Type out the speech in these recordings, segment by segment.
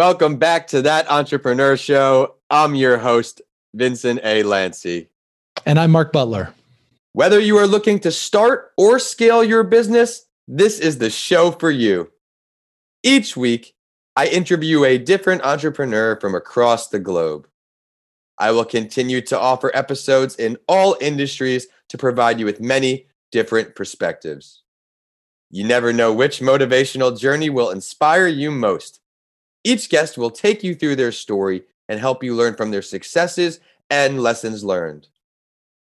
Welcome back to that entrepreneur show. I'm your host, Vincent A. Lancey. And I'm Mark Butler. Whether you are looking to start or scale your business, this is the show for you. Each week, I interview a different entrepreneur from across the globe. I will continue to offer episodes in all industries to provide you with many different perspectives. You never know which motivational journey will inspire you most. Each guest will take you through their story and help you learn from their successes and lessons learned.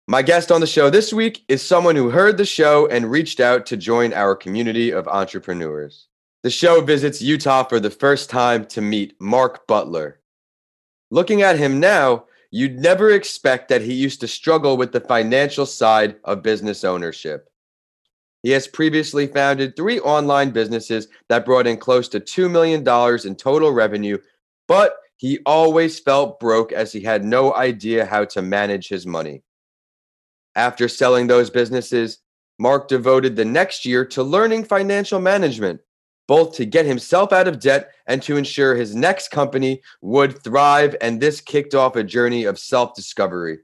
My guest on the show this week is someone who heard the show and reached out to join our community of entrepreneurs. The show visits Utah for the first time to meet Mark Butler. Looking at him now, you'd never expect that he used to struggle with the financial side of business ownership. He has previously founded three online businesses that brought in close to $2 million in total revenue, but he always felt broke as he had no idea how to manage his money. After selling those businesses, Mark devoted the next year to learning financial management, both to get himself out of debt and to ensure his next company would thrive. And this kicked off a journey of self discovery.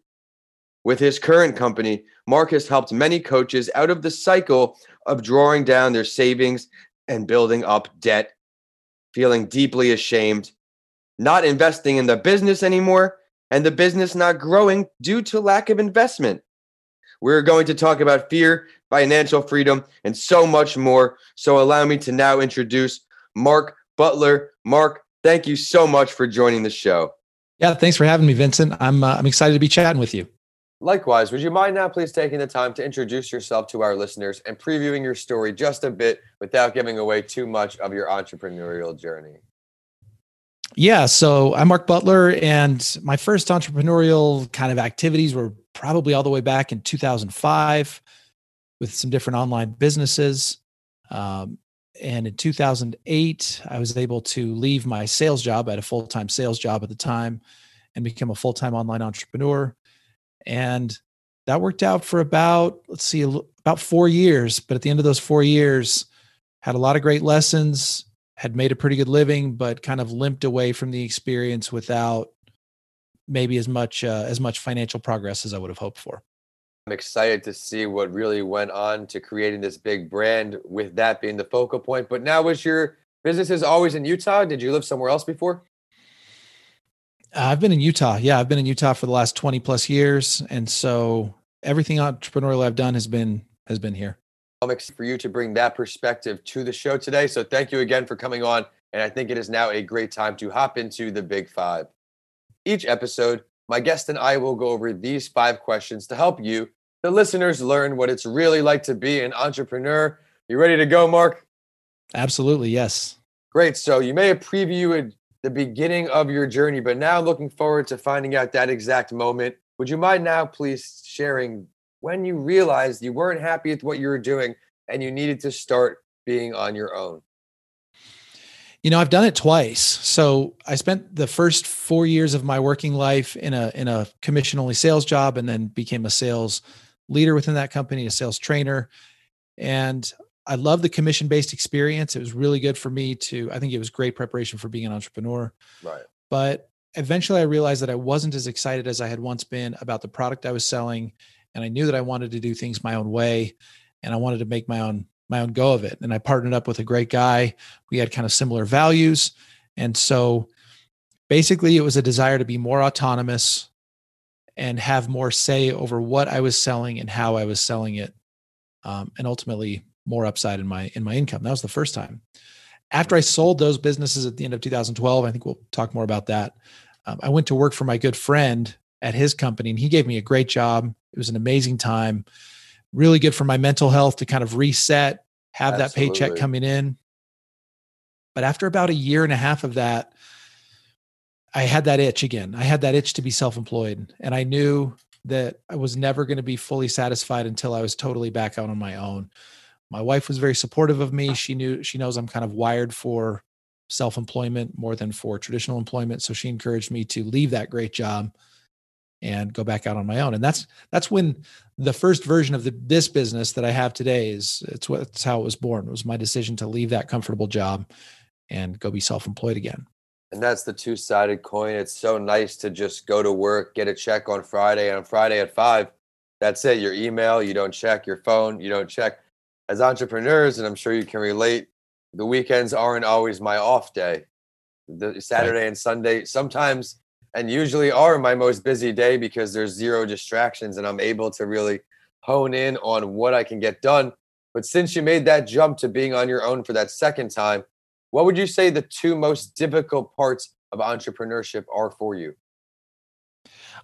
With his current company, Mark has helped many coaches out of the cycle of drawing down their savings and building up debt, feeling deeply ashamed, not investing in the business anymore, and the business not growing due to lack of investment. We're going to talk about fear, financial freedom, and so much more. So allow me to now introduce Mark Butler. Mark, thank you so much for joining the show. Yeah, thanks for having me, Vincent. I'm uh, I'm excited to be chatting with you. Likewise, would you mind now please taking the time to introduce yourself to our listeners and previewing your story just a bit without giving away too much of your entrepreneurial journey? Yeah, so I'm Mark Butler, and my first entrepreneurial kind of activities were probably all the way back in 2005 with some different online businesses. Um, and in 2008, I was able to leave my sales job. I had a full time sales job at the time and become a full time online entrepreneur. And that worked out for about, let's see, about four years. But at the end of those four years, had a lot of great lessons, had made a pretty good living, but kind of limped away from the experience without maybe as much uh, as much financial progress as I would have hoped for. I'm excited to see what really went on to creating this big brand with that being the focal point. But now was your business is always in Utah? Did you live somewhere else before? I've been in Utah. Yeah, I've been in Utah for the last 20 plus years. And so everything entrepreneurial I've done has been has been here I'm excited for you to bring that perspective to the show today. So thank you again for coming on. And I think it is now a great time to hop into the big five. Each episode, my guest and I will go over these five questions to help you, the listeners, learn what it's really like to be an entrepreneur. You ready to go, Mark? Absolutely, yes. Great. So you may have previewed the beginning of your journey, but now looking forward to finding out that exact moment. Would you mind now, please, sharing when you realized you weren't happy with what you were doing and you needed to start being on your own? You know, I've done it twice. So I spent the first four years of my working life in a in a commission only sales job, and then became a sales leader within that company, a sales trainer, and I love the commission based experience. It was really good for me to. I think it was great preparation for being an entrepreneur. Right. But eventually, I realized that I wasn't as excited as I had once been about the product I was selling and I knew that I wanted to do things my own way and I wanted to make my own my own go of it. And I partnered up with a great guy. We had kind of similar values. And so basically it was a desire to be more autonomous and have more say over what I was selling and how I was selling it. Um, and ultimately more upside in my in my income. That was the first time. After I sold those businesses at the end of 2012, I think we'll talk more about that. Um, I went to work for my good friend at his company and he gave me a great job. It was an amazing time, really good for my mental health to kind of reset, have Absolutely. that paycheck coming in. But after about a year and a half of that, I had that itch again. I had that itch to be self employed. And I knew that I was never going to be fully satisfied until I was totally back out on my own. My wife was very supportive of me. She knew, she knows I'm kind of wired for self employment more than for traditional employment. So she encouraged me to leave that great job and go back out on my own. And that's that's when the first version of the, this business that I have today is it's what it's how it was born. It was my decision to leave that comfortable job and go be self-employed again. And that's the two sided coin. It's so nice to just go to work, get a check on Friday, and on Friday at five, that's it. Your email, you don't check your phone, you don't check. As entrepreneurs, and I'm sure you can relate, the weekends aren't always my off day. The Saturday right. and Sunday sometimes and usually are my most busy day because there's zero distractions and I'm able to really hone in on what I can get done. But since you made that jump to being on your own for that second time, what would you say the two most difficult parts of entrepreneurship are for you?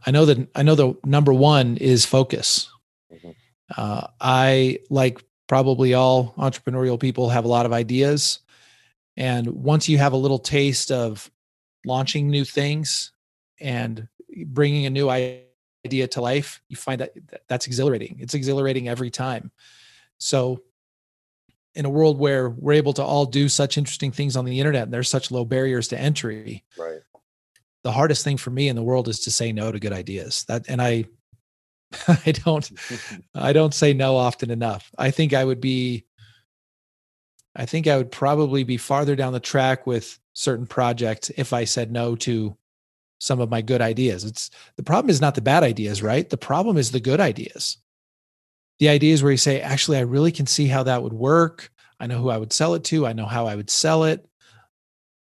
I know that I know the number one is focus. Mm-hmm. Uh, I like probably all entrepreneurial people have a lot of ideas, and once you have a little taste of launching new things and bringing a new idea to life, you find that that's exhilarating. It's exhilarating every time. So in a world where we're able to all do such interesting things on the internet and there's such low barriers to entry right the hardest thing for me in the world is to say no to good ideas that and i i don't i don't say no often enough i think i would be i think i would probably be farther down the track with certain projects if i said no to some of my good ideas it's the problem is not the bad ideas right the problem is the good ideas the ideas where you say, actually, I really can see how that would work. I know who I would sell it to. I know how I would sell it.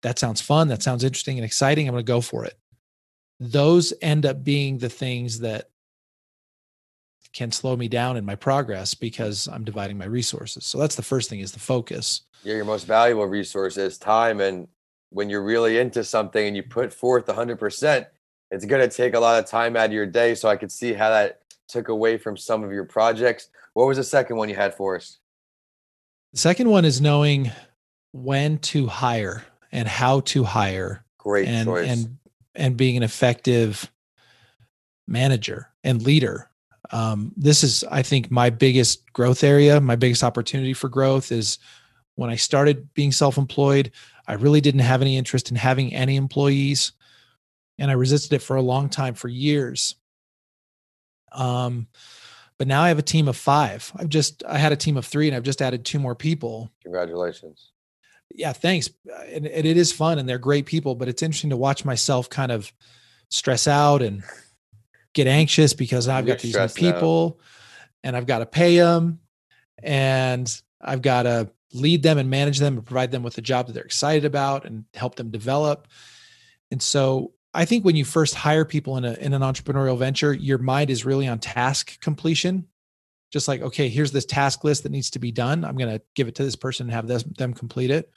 That sounds fun. That sounds interesting and exciting. I'm going to go for it. Those end up being the things that can slow me down in my progress because I'm dividing my resources. So that's the first thing is the focus. Yeah, your most valuable resource is time. And when you're really into something and you put forth 100%, it's going to take a lot of time out of your day. So I could see how that took away from some of your projects. What was the second one you had for us? The second one is knowing when to hire and how to hire. Great and, choice. And and being an effective manager and leader. Um, this is, I think, my biggest growth area. My biggest opportunity for growth is when I started being self-employed. I really didn't have any interest in having any employees, and I resisted it for a long time, for years. Um, but now I have a team of five. I've just I had a team of three, and I've just added two more people. Congratulations. Yeah, thanks. And, and it is fun, and they're great people. But it's interesting to watch myself kind of stress out and get anxious because I've got these new people, and I've got to pay them, and I've got to lead them and manage them and provide them with a job that they're excited about and help them develop. And so I think when you first hire people in a in an entrepreneurial venture, your mind is really on task completion. Just like, okay, here's this task list that needs to be done. I'm going to give it to this person and have this, them complete it.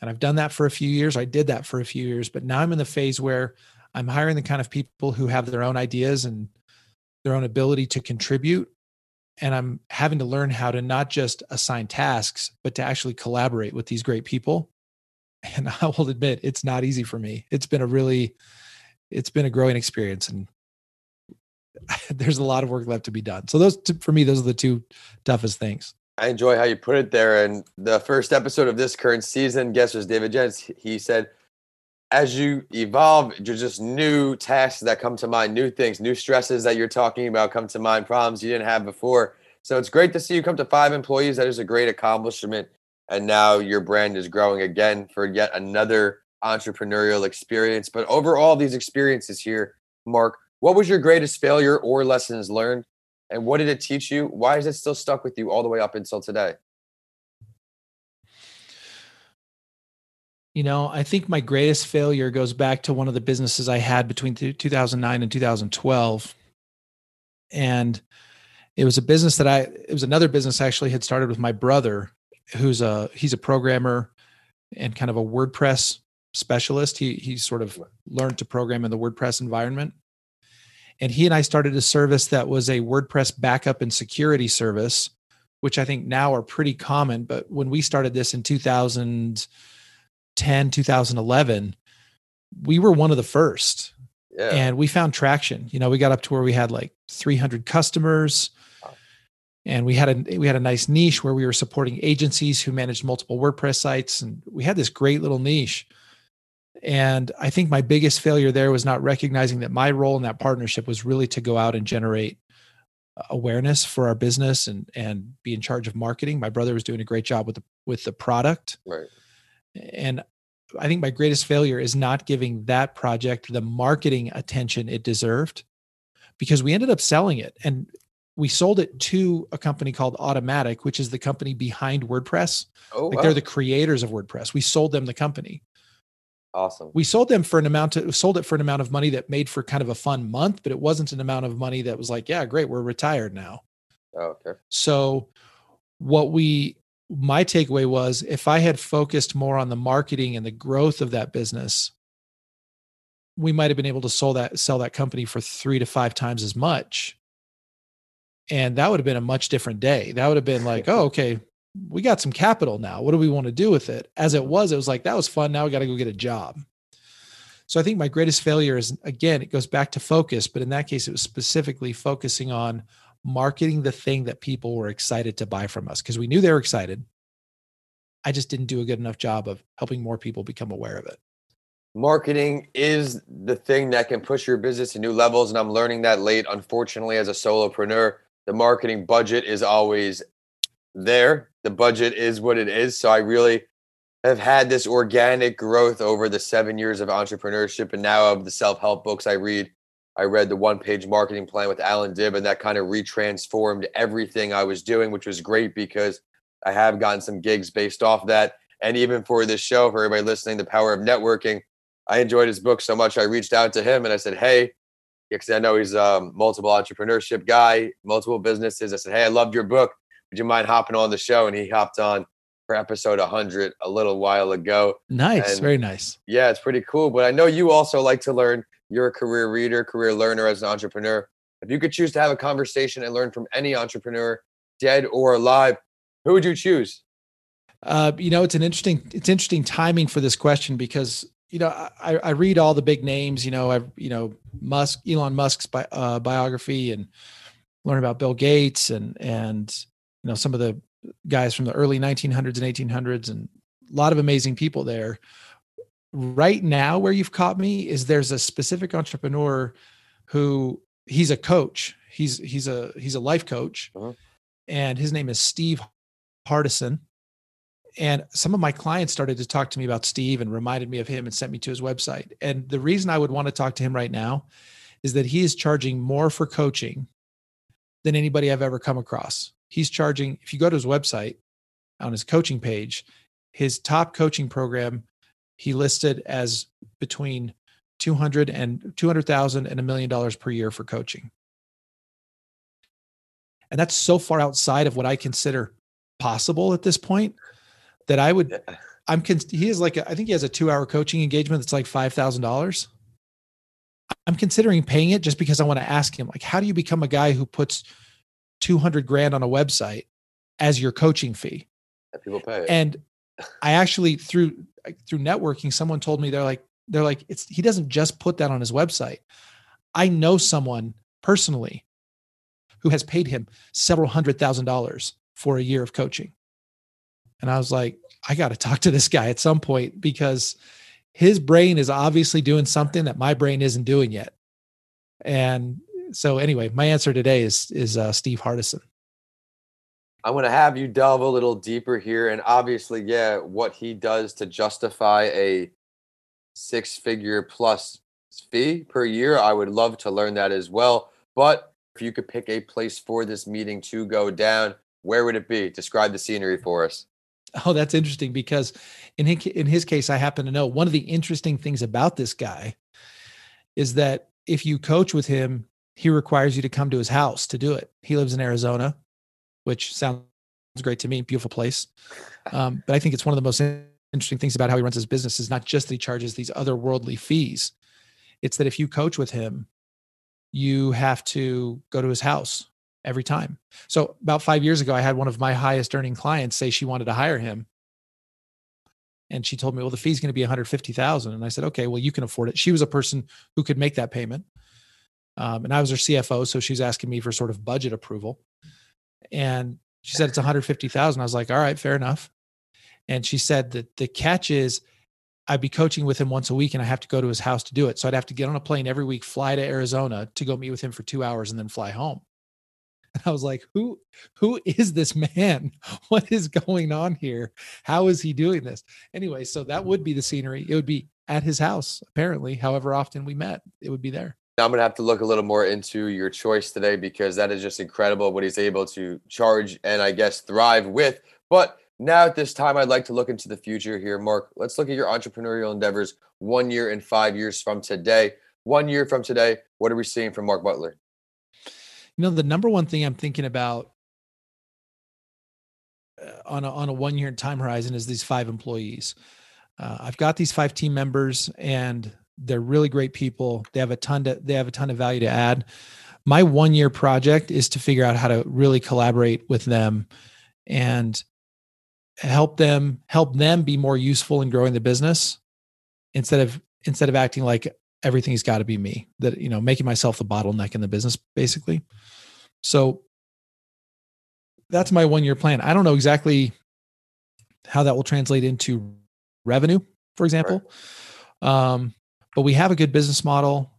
And I've done that for a few years. I did that for a few years, but now I'm in the phase where I'm hiring the kind of people who have their own ideas and their own ability to contribute. And I'm having to learn how to not just assign tasks, but to actually collaborate with these great people and I will admit it's not easy for me. It's been a really, it's been a growing experience, and there's a lot of work left to be done. So those, for me, those are the two toughest things. I enjoy how you put it there. And the first episode of this current season, guest was David Jens. He said, as you evolve, there's just new tasks that come to mind, new things, new stresses that you're talking about come to mind, problems you didn't have before. So it's great to see you come to five employees. That is a great accomplishment and now your brand is growing again for yet another entrepreneurial experience. But overall, these experiences here, Mark, what was your greatest failure or lessons learned? And what did it teach you? Why is it still stuck with you all the way up until today? You know, I think my greatest failure goes back to one of the businesses I had between 2009 and 2012. And it was a business that I, it was another business I actually had started with my brother who's a he's a programmer and kind of a WordPress specialist. He he sort of learned to program in the WordPress environment. And he and I started a service that was a WordPress backup and security service, which I think now are pretty common. But when we started this in 2010, 2011, we were one of the first. Yeah. And we found traction. You know, we got up to where we had like 300 customers and we had a we had a nice niche where we were supporting agencies who managed multiple WordPress sites, and we had this great little niche. And I think my biggest failure there was not recognizing that my role in that partnership was really to go out and generate awareness for our business and and be in charge of marketing. My brother was doing a great job with the with the product. Right. And I think my greatest failure is not giving that project the marketing attention it deserved because we ended up selling it and we sold it to a company called Automattic, which is the company behind WordPress. Oh, Like wow. they're the creators of WordPress. We sold them the company. awesome. We sold them for an amount to sold it for an amount of money that made for kind of a fun month, but it wasn't an amount of money that was like, yeah, great, we're retired now. Oh, okay. So what we my takeaway was if I had focused more on the marketing and the growth of that business, we might have been able to sell that sell that company for three to five times as much. And that would have been a much different day. That would have been like, oh, okay, we got some capital now. What do we want to do with it? As it was, it was like, that was fun. Now we got to go get a job. So I think my greatest failure is again, it goes back to focus, but in that case, it was specifically focusing on marketing the thing that people were excited to buy from us because we knew they were excited. I just didn't do a good enough job of helping more people become aware of it. Marketing is the thing that can push your business to new levels. And I'm learning that late. Unfortunately, as a solopreneur, the marketing budget is always there. The budget is what it is. So I really have had this organic growth over the seven years of entrepreneurship and now of the self-help books I read. I read the one-page marketing plan with Allan Dib, and that kind of retransformed everything I was doing, which was great because I have gotten some gigs based off that. And even for this show, for everybody listening, The Power of Networking, I enjoyed his book so much. I reached out to him and I said, Hey, because I know he's a multiple entrepreneurship guy, multiple businesses. I said, Hey, I loved your book. Would you mind hopping on the show? And he hopped on for episode 100 a little while ago. Nice, And- very nice. Yeah, it's pretty cool. But I know you also like to learn. You're a career reader, career learner as an entrepreneur. If you could choose to have a conversation and learn from any entrepreneur, dead or alive, who would you choose? Uh, you know, it's an interesting, it's interesting timing for this question because you know I, I read all the big names. You know, I you know Musk, Elon Musk's bi- uh, biography, and learn about Bill Gates and and you know some of the guys from the early 1900s and 1800s, and a lot of amazing people there. Right now, where you've caught me is there's a specific entrepreneur who he's a coach. He's he's a he's a life coach, Uh-huh. and his name is Steve Hardison and some of my clients started to talk to me about Steve and reminded me of him and sent me to his website. And the reason I would want to talk to him right now is that he is charging more for coaching than anybody I've ever come across. He's charging, if you go to his website on his coaching page, his top coaching program he listed as between 200 and 200,000 and a million dollars per year for coaching. And that's so far outside of what I consider possible at this point that I would I'm he is like a, I think he has a 2-hour coaching engagement that's like $5,000. I'm considering paying it just because I want to ask him like how do you become a guy who puts 200 grand on a website as your coaching fee? That people pay. And I actually through through networking someone told me they're like they're like it's he doesn't just put that on his website. I know someone personally who has paid him several hundred thousand dollars for a year of coaching. And I was like, I got to talk to this guy at some point because his brain is obviously doing something that my brain isn't doing yet. And so anyway, my answer today is is uh, Steve Hardison. I'm going to have you delve a little deeper here. And obviously, yeah, what he does to justify a six figure plus fee per year, I would love to learn that as well. But if you could pick a place for this meeting to go down, where would it be? Describe the scenery for us. Oh, that's interesting because in his, in his case, I happen to know one of the interesting things about this guy is that if you coach with him, he requires you to come to his house to do it. He lives in Arizona, which sounds great to me, beautiful place. Um, but I think it's one of the most interesting things about how he runs his business is not just that he charges these otherworldly fees. It's that if you coach with him, you have to go to his house every time. So about five years ago, I had one of my highest earning clients say she wanted to hire him. And she told me, well, the fee's going to be 150,000. And I said, okay, well, you can afford it. She was a person who could make that payment. Um, and I was her CFO. So she's asking me for sort of budget approval. And she said, it's 150,000. I was like, all right, fair enough. And she said that the catch is I'd be coaching with him once a week and I have to go to his house to do it. So I'd have to get on a plane every week, fly to Arizona to go meet with him for two hours and then fly home. And I was like, who who is this man? What is going on here? How is he doing this? Anyway, so that would be the scenery. It would be at his house, apparently, however often we met, it would be there. I'm going to have to look a little more into your choice today because that is just incredible what he's able to charge and I guess thrive with. But now at this time, I'd like to look into the future here. Mark, let's look at your entrepreneurial endeavors one year and five years from today. One year from today, what are we seeing from Mark Butler? You know, the number one thing I'm thinking about uh, on a, on a one year time horizon is these five employees. Uh, I've got these five team members and they're really great people. They have a ton to, they have a ton of value to add. My one year project is to figure out how to really collaborate with them and help them help them be more useful in growing the business instead of instead of acting like everything's got to be me that you know making myself the bottleneck in the business basically so that's my one year plan i don't know exactly how that will translate into revenue for example right. um, but we have a good business model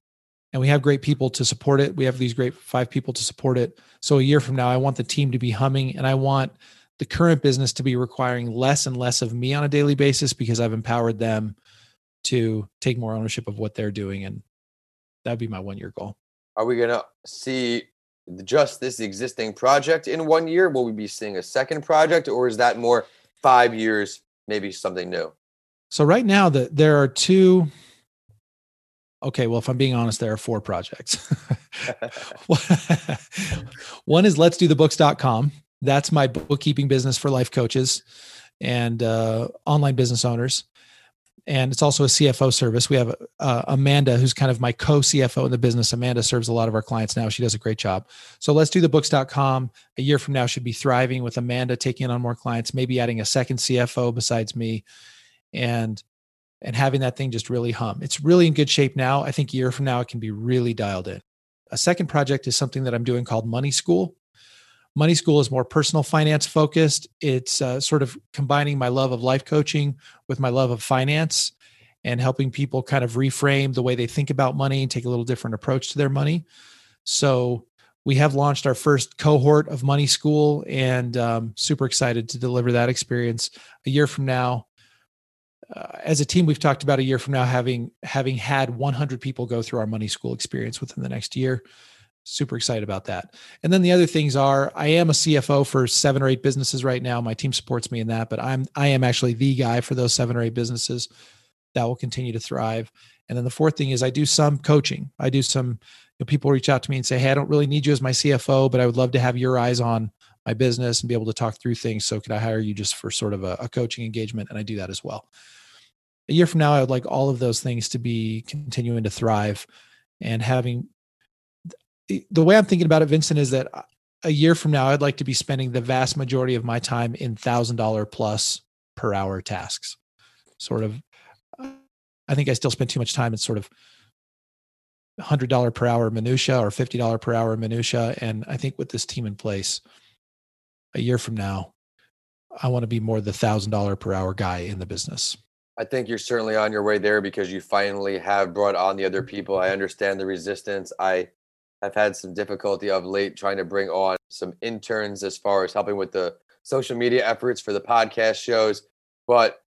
and we have great people to support it we have these great five people to support it so a year from now i want the team to be humming and i want the current business to be requiring less and less of me on a daily basis because I've empowered them to take more ownership of what they're doing. And that'd be my one year goal. Are we going to see just this existing project in one year? Will we be seeing a second project or is that more five years, maybe something new? So right now the, there are two. Okay, well, if I'm being honest, there are four projects. One is let's do the books.com that's my bookkeeping business for life coaches and uh, online business owners. And it's also a CFO service. We have uh, Amanda, who's kind of my co CFO in the business. Amanda serves a lot of our clients now. She does a great job. So let's do the books.com. A year from now should be thriving with Amanda taking on more clients, maybe adding a second CFO besides me and and having that thing just really hum. It's really in good shape now. I think a year from now it can be really dialed in. A second project is something that I'm doing called Money School. Money School is more personal finance focused. It's uh, sort of combining my love of life coaching with my love of finance and helping people kind of reframe the way they think about money and take a little different approach to their money. So we have launched our first cohort of Money School and um, super excited to deliver that experience a year from now. Uh, as a team, we've talked about a year from now having having had 100 people go through our Money School experience within the next year super excited about that. And then the other things are I am a CFO for seven or eight businesses right now. My team supports me in that, but I'm I am actually the guy for those seven or eight businesses that will continue to thrive. And then the fourth thing is I do some coaching. I do some you know, people reach out to me and say, "Hey, I don't really need you as my CFO, but I would love to have your eyes on my business and be able to talk through things. So could I hire you just for sort of a, a coaching engagement?" And I do that as well. A year from now, I would like all of those things to be continuing to thrive and having the way I'm thinking about it, Vincent, is that uh, a year from now, I'd like to be spending the vast majority of my time in thousand dollar plus per hour tasks. Sort of, I think I still spend too much time in sort of hundred dollar per hour minutia or fifty dollar per hour minutia. And I think with this team in place, a year from now, I want to be more the thousand dollar per hour guy in the business. I think you're certainly on your way there because you finally have brought on the other people. I understand the resistance. I have had some difficulty of late trying to bring on some interns as far as helping with the social media efforts for the podcast shows. But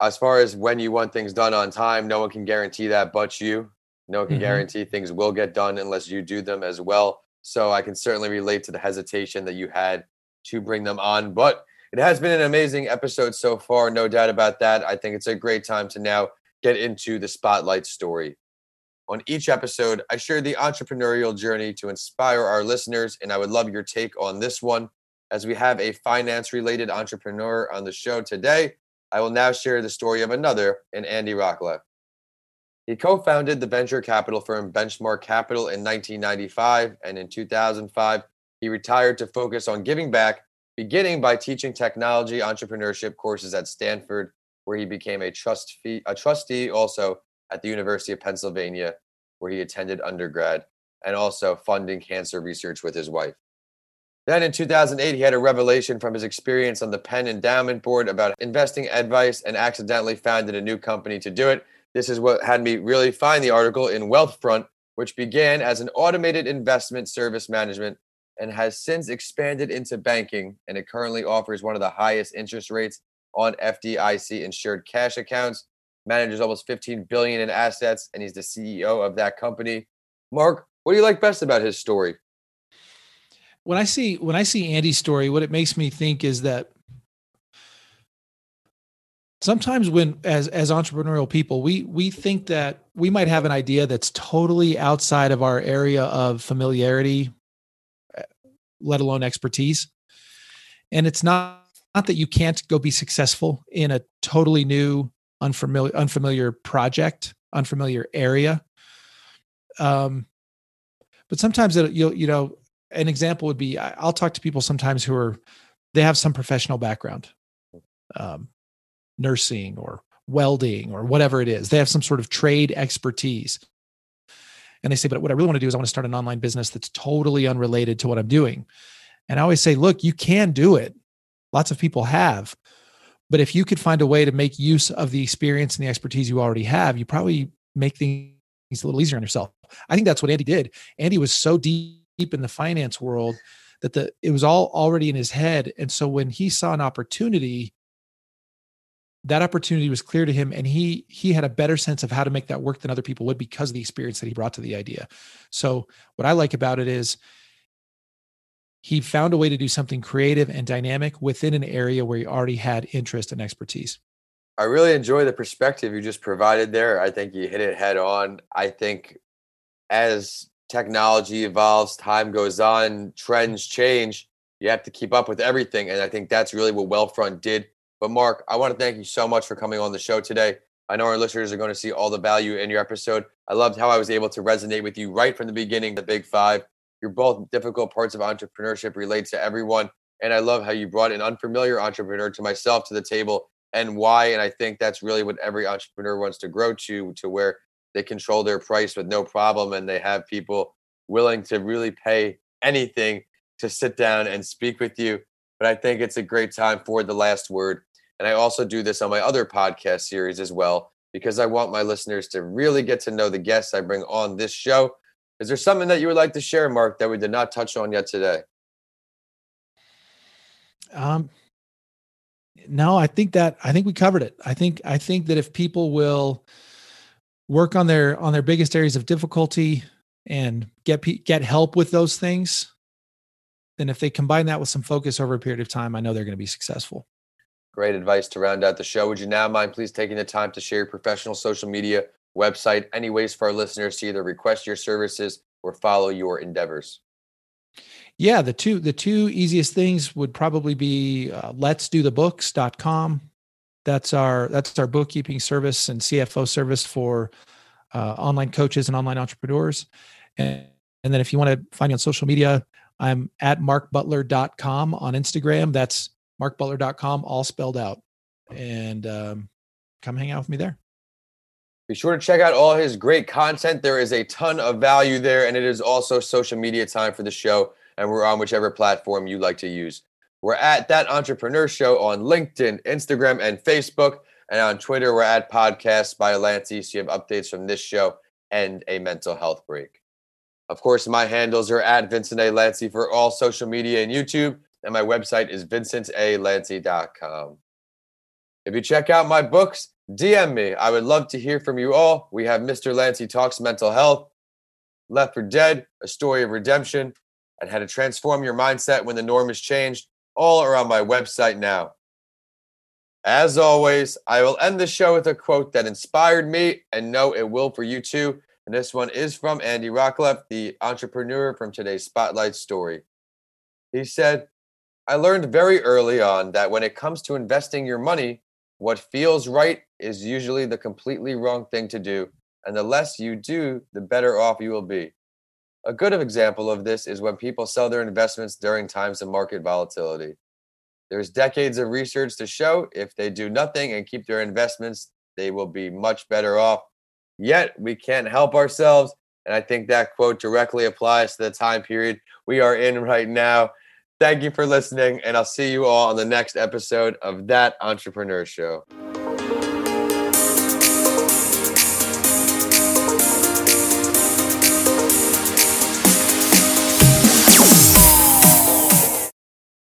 as far as when you want things done on time, no one can guarantee that but you. No one can mm-hmm. guarantee things will get done unless you do them as well. So I can certainly relate to the hesitation that you had to bring them on. But it has been an amazing episode so far, no doubt about that. I think it's a great time to now get into the spotlight story. On each episode, I share the entrepreneurial journey to inspire our listeners, and I would love your take on this one. As we have a finance related entrepreneur on the show today, I will now share the story of another in Andy Rachleff. He co founded the venture capital firm Benchmark Capital in 1995, and in 2005, he retired to focus on giving back, beginning by teaching technology entrepreneurship courses at Stanford, where he became a, trust fee, a trustee also at the University of Pennsylvania, where he attended undergrad, and also funding cancer research with his wife. Then in 2008, he had a revelation from his experience on the Penn Endowment Board about investing advice and accidentally founded a new company to do it. This is what had me really find the article in Wealthfront, which began as an automated investment service management and has since expanded into banking. And it currently offers one of the highest interest rates on FDIC insured cash accounts, manages almost 15 billion in assets, and he's the CEO of that company. Mark, what do you like best about his story? When I see when I see Andy's story, what it makes me think is that sometimes when as as entrepreneurial people we we think that we might have an idea that's totally outside of our area of familiarity let alone expertise and it's not not that you can't go be successful in a totally new unfamiliar unfamiliar project unfamiliar area um but sometimes it, you'll you know an example would be i'll talk to people sometimes who are they have some professional background um, nursing or welding or whatever it is. They have some sort of trade expertise. And they say, but what I really want to do is I want to start an online business that's totally unrelated to what I'm doing. And I always say, look, you can do it. Lots of people have. But if you could find a way to make use of the experience and the expertise you already have, you probably make things a little easier on yourself. I think that's what Andy did. Andy was so deep in the finance world that the it was all already in his head. And so when he saw an opportunity, that opportunity was clear to him and he he had a better sense of how to make that work than other people would because of the experience that he brought to the idea. So what i like about it is he found a way to do something creative and dynamic within an area where he already had interest and expertise. I really enjoy the perspective you just provided there. I think you hit it head on. I think as technology evolves time goes on trends change you have to keep up with everything and i think that's really what Wealthfront did but Mark, I want to thank you so much for coming on the show today. I know our listeners are going to see all the value in your episode. I loved how I was able to resonate with you right from the beginning, the big five. You're both difficult parts of entrepreneurship relates to everyone. And I love how you brought an unfamiliar entrepreneur to myself to the table and why. And I think that's really what every entrepreneur wants to grow to, to where they control their price with no problem and they have people willing to really pay anything to sit down and speak with you. But I think it's a great time for the last word. And I also do this on my other podcast series as well, because I want my listeners to really get to know the guests I bring on this show. Is there something that you would like to share, Mark, that we did not touch on yet today? Um, no, I think that I think we covered it. I think I think that if people will work on their on their biggest areas of difficulty and get get help with those things, then if they combine that with some focus over a period of time, I know they're going to be successful. Great advice to round out the show. Would you now mind please taking the time to share your professional social media website, any ways for our listeners to either request your services or follow your endeavors? Yeah, the two the two easiest things would probably be uh, let's do the books.com. That's our that's our bookkeeping service and CFO service for uh, online coaches and online entrepreneurs. And, and then if you want to find me on social media, I'm at markbutler.com on Instagram. That's markbutler.com, all spelled out. And um, come hang out with me there. Be sure to check out all his great content. There is a ton of value there, and it is also social media time for the show. And we're on whichever platform you like to use. We're at That Entrepreneur Show on LinkedIn, Instagram, and Facebook. And on Twitter, we're at Podcasts by Lancey. So you have updates from this show and a mental health break. Of course, my handles are at Vincent A. Lancey for all social media and YouTube and my website is vincentalancey.com. If you check out my books, DM me. I would love to hear from you all. We have Mr. Lancey Talks Mental Health, Left for Dead, A Story of Redemption, and How to Transform Your Mindset When the Norm is Changed. All are on my website now. As always, I will end the show with a quote that inspired me and know it will for you too. And this one is from Andy Rachleff, the entrepreneur from today's Spotlight story. He said, I learned very early on that when it comes to investing your money, what feels right is usually the completely wrong thing to do. And the less you do, the better off you will be. A good example of this is when people sell their investments during times of market volatility. There's decades of research to show if they do nothing and keep their investments, they will be much better off. Yet we can't help ourselves. And I think that quote directly applies to the time period we are in right now. Thank you for listening, and I'll see you all on the next episode of That Entrepreneur Show.